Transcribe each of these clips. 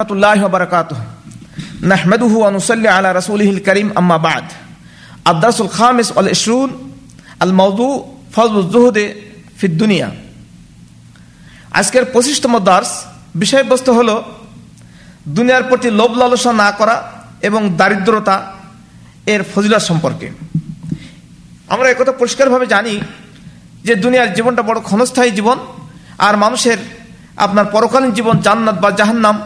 রহমতুল্লাহ বারকাত নাহমেদুহু অনুসল্লি আলা রসুলহিল করিম, আম্মা বাদ। আদাসুল খামিস আল ইসরুল আল মৌদু ফজলুজুহদে ফিদ্দুনিয়া আজকের পঁচিশতম দার্স বিষয়বস্তু হলো দুনিয়ার প্রতি লোভ লালসা না করা এবং দারিদ্রতা এর ফজিলা সম্পর্কে। আমরা একথা পরিষ্কারভাবে জানি যে দুনিয়ার জীবনটা বড় ক্ষণস্থায়ী জীবন, আর মানুষের আপনার পরকালীন জীবন জান্নাত বা জাহান্নাম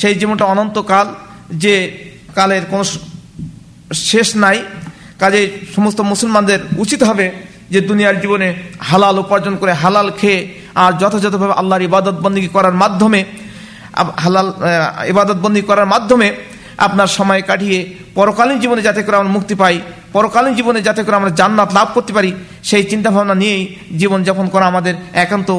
সেই জীবনটা অনন্তকাল যে কালের কোনো শেষ নাই। কাজে সমস্ত মুসলমানদের উচিত হবে যে দুনিয়ার জীবনে হালাল উপার্জন করে হালাল খেয়ে আর যথাযথভাবে আল্লাহর ইবাদত বন্দী করার মাধ্যমে হালাল ইবাদত বন্দী করার মাধ্যমে আপনার সময় কাটিয়ে পরকালীন জীবনে যাতে করে আমরা মুক্তি পাই, পরকালীন জীবনে যাতে করে আমরা জান্নাত লাভ করতে পারি, সেই চিন্তাভাবনা নিয়েই জীবনযাপন করা আমাদের একান্ত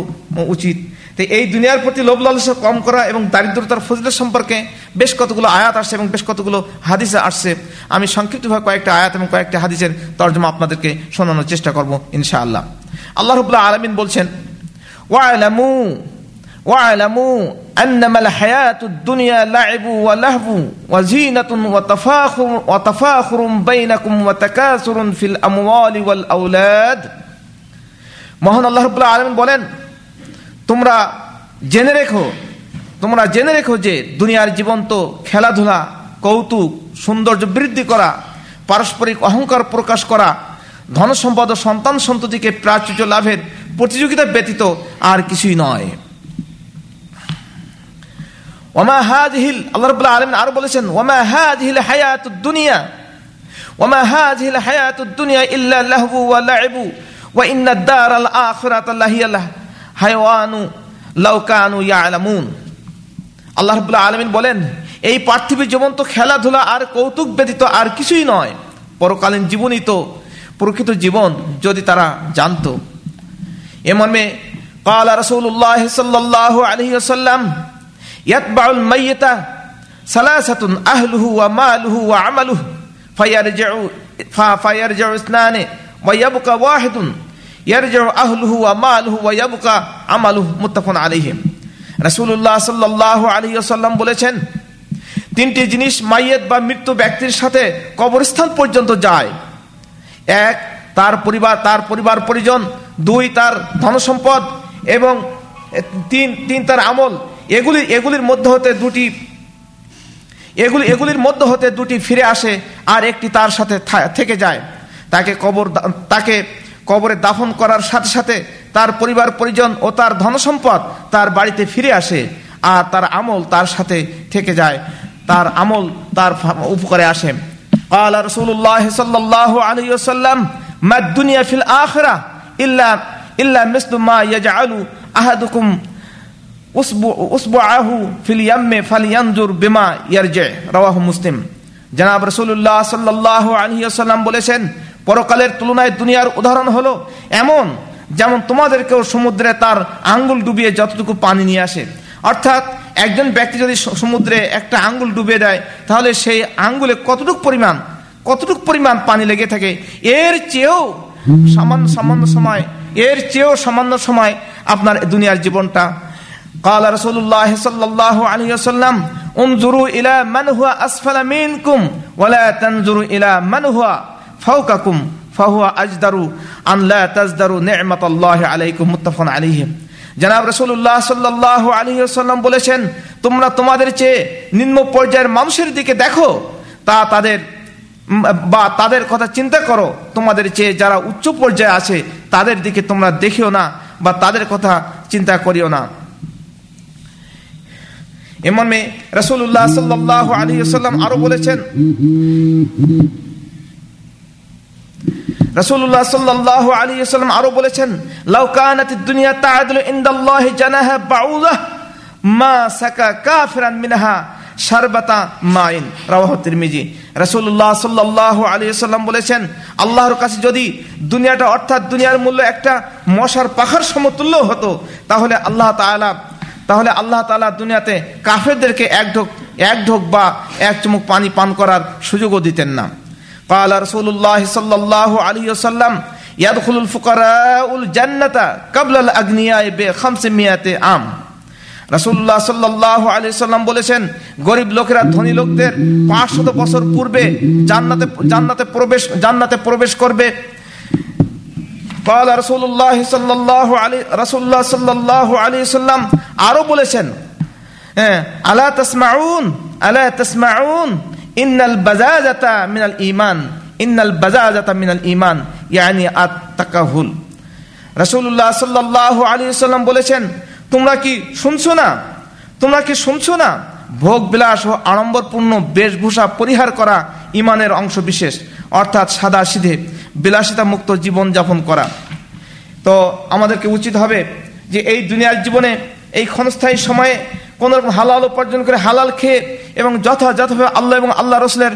উচিত। তো এই দুনিয়ার প্রতি লোভ লালসা কম করা এবং দারিদ্রতার ফজিলত সম্পর্কে বেশ কতগুলো আয়াত আসছে এবং বেশ কতগুলো হাদিসে আসছে আমি সংক্ষিপ্তভাবে কয়েকটা আয়াত এবং কয়েকটা হাদিসের তর্জমা আপনাদেরকে শোনানোর চেষ্টা করব ইনশাআল্লাহ আল্লাহ রবুল্লাহ আলমিন বলছেন ওয়ালামু واعلموا أنما الحياة الدنيا لعب ولهو وزينة وتفاخر, وتفاخر بينكم وتكاثر في الأموال والأولاد মহান আল্লাহ রবুল্লাহ আলমিন বলেন তোমরা জেনে রেখো, তোমরা জেনে রেখো যে দুনিয়ার জীবন তো খেলাধুলা, কৌতুক, সৌন্দর্য বৃদ্ধি করা, পারস্পরিক অহংকার প্রকাশ করা, ধন সম্পদ ও সন্তান সন্ততিকে প্রাচুর্য লাভের প্রতিযোগিতা ব্যতীত আর কিছুই নয়। ওমা হাজহিল, আল্লাহ রবুল্লাহ আলমিন আরও বলেছেন, ওমা হাজহিল হায়াত দুনিয়া, ওমা হাজহিল হায়াত দুনিয়া ইল্লা লাহবু ওয়া লাইবু, ওয়া ইন্না দার আল আখিরাত লাহিয়াল হায়ওয়ানু লাউকানু ইয়ালামুন আল্লাহ রাব্বুল আলামিন বলেন এই পার্থিব জীবন তো খেলাধুলা আর কৌতুক ব্যতীত আর কিছুই নয় পরকালীন জীবনই তো প্রকৃত জীবন যদি তারা জানতো এ মর্মে قال رسول الله صلى الله عليه وسلم يتبع الميت ثلاثة أهله وماله وعمله فيرجع فيرجع اثنان ويبقى واحد ইয়ারজাউ আহলুহু ওয়া মালুহু ওয়া ইয়াবকা আমালুহু মুত্তাফাকুন আলাইহিম। রাসূলুল্লাহ সাল্লাল্লাহু আলাইহি ওয়াসাল্লাম বলেছেন, তিনটি জিনিস মাইয়েত বা মৃত্যু ব্যক্তির সাথে কবরস্থান পর্যন্ত যায়। এক, তার পরিবার তার পরিবার পরিজন। দুই, তার ধনসম্পদ। এবং তিন তিন, তার আমল। এগুলি, এগুলির মধ্যে হতে দুটি, এগুলি, এগুলির মধ্যে হতে দুটি ফিরে আসে আর একটি তার সাথে থেকে যায়। তাকে কবর তাকে কবরে দাফন করার সাথে সাথে তার পরিবার পরিজন ও তার ধনসম্পদ তার বাড়িতে ফিরে আসে আর তার আমল তার সাথে থেকে যায় তার আমল তার উপকারে আসে قال رسول الله صلى الله عليه وسلم ما الدنيا في الآخرة إلا إلا مثل ما يجعل أحدكم أصبعه في اليم فلينظر بما يرجع رواه مسلم জনাব রসুল্লাহ সাল্লাহ আলহিসাল্লাম বলেছেন পরকালের তুলনায় দুনিয়ার উদাহরণ হলো এমন যেমন তোমাদেরকেও সমুদ্রে তার আঙ্গুল ডুবিয়ে যতটুকু পানি নিয়ে আসে অর্থাৎ একজন ব্যক্তি যদি সমুদ্রে একটা আঙ্গুল ডুবিয়ে দেয় তাহলে সেই আঙ্গুলে কতটুক পরিমাণ কতটুক পরিমাণ পানি লেগে থাকে এর চেয়েও সামান্য সামান্য সময় এর চেয়েও সামান্য সময় আপনার দুনিয়ার জীবনটা قال رسول الله صلى الله عليه وسلم انظروا الى من هو اسفل منكم ولا تنظروا الى من هو ফাউকাকুম ফাহুয়া আজদারু আনলা তাজদারু নেমাতাল্লাহ আলাইকুম মুত্তাফান আলিহিম জানাব রসুল্লাহ সাল্লাহ আলহিহাল্লাম বলেছেন, তোমরা তোমাদের চেয়ে নিম্ন পর্যায়ের মানুষের দিকে দেখো, তা তাদের বা তাদের কথা চিন্তা করো। তোমাদের চেয়ে যারা উচ্চ পর্যায়ে আছে, তাদের দিকে তোমরা দেখিও না, বা তাদের কথা চিন্তা করিও না। এমন মেয়ে রসুল্লাহ সাল্লাহ আলহিহাল্লাম আরও বলেছেন রসুল্লাহ সাল্লাহ আলী সাল্লাম আরও বলেছেন লাউকানাত দুনিয়া তাআদুলু ইনদাল্লাহি জানাহা বাউদাহ মা সাকা কাফিরান মিনহা সারবাতা মাইন। রাওয়াহ তিরমিজি। রাসূলুল্লাহ সাল্লাল্লাহু আলাইহি সাল্লাম বলেছেন, আল্লাহর কাছে যদি দুনিয়াটা অর্থাৎ দুনিয়ার মূল্য একটা মশার পাখার সমতুল্য হতো, তাহলে আল্লাহ তাআলা, তাহলে আল্লাহ তাআলা দুনিয়াতে কাফেরদেরকে এক ঢোক এক ঢোক বা এক চুমুক পানি পান করার সুযোগও দিতেন না। قال رسول الله صلى الله عليه وسلم يدخل الفقراء الجنة قبل الأغنياء بخمسمائة عام রাসুল্লাহ সাল্লাহ আলি সাল্লাম বলেছেন গরিব লোকেরা ধনী লোকদের পাঁচশত বছর পূর্বে জান্নাতে জান্নাতে প্রবেশ জান্নাতে প্রবেশ করবে قال رسول الله صلى الله عليه رسول الله صلى الله عليه وسلم আরো বলেছেন হ্যাঁ আলা তাসমাউন আলা তাসমাউন ইন্নাল বাজাজাতা মিনাল ঈমান ইন্নাল বাজাজাতা মিনাল ঈমান ইয়ানি আত তাকাহুল রাসূলুল্লাহ সাল্লাল্লাহু আলাইহি সাল্লাম বলেছেন, তোমরা কি শুনছো না? তোমরা কি শুনছো না? ভোগ বিলাস ও আড়ম্বরপূর্ণ বেশভূষা পরিহার করা ইমানের অংশ বিশেষ, অর্থাৎ সাদা সিধে বিলাসিতা মুক্ত জীবন যাপন করা? তো আমাদেরকে উচিত হবে যে এই দুনিয়ার জীবনে এই ক্ষণস্থায়ী সময়ে কোন রকম হালাল উপার্জন করে হালাল খেয়ে এবং যথাযথভাবে আল্লাহ এবং আল্লাহ রসুলের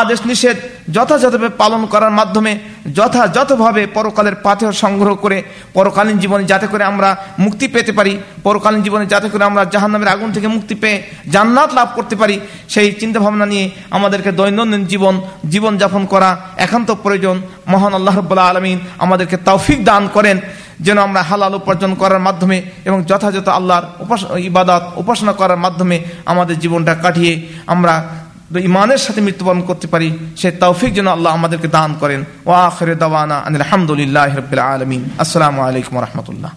আদেশ নিষেধ যথাযথভাবে পালন করার মাধ্যমে যথাযথভাবে পরকালের পাথেয় সংগ্রহ করে পরকালীন জীবনে যাতে করে আমরা মুক্তি পেতে পারি, পরকালীন জীবনে যাতে করে আমরা জাহান্নামের আগুন থেকে মুক্তি পেয়ে জান্নাত লাভ করতে পারি, সেই চিন্তা ভাবনা নিয়ে আমাদেরকে দৈনন্দিন জীবন, জীবনযাপন করা একান্ত প্রয়োজন। মহান আল্লাহ রব্বুল্লাহ আলমিন আমাদেরকে তৌফিক দান করেন। যেন আমরা হালাল উপার্জন করার মাধ্যমে এবং যথাযথ আল্লাহর উপাস ইবাদত, উপাসনা করার মাধ্যমে আমাদের জীবনটা কাটিয়ে আমরা ইমানের সাথে মৃত্যুবরণ করতে পারি। সে তৌফিক যেন আল্লাহ আমাদেরকে দান করেন। ওয়া আখরে দাওয়ানা আনিল আলহামদুলিল্লাহ রবিল আলমিন। আসসালামু আলাইকুম রহমতুল্লাহ।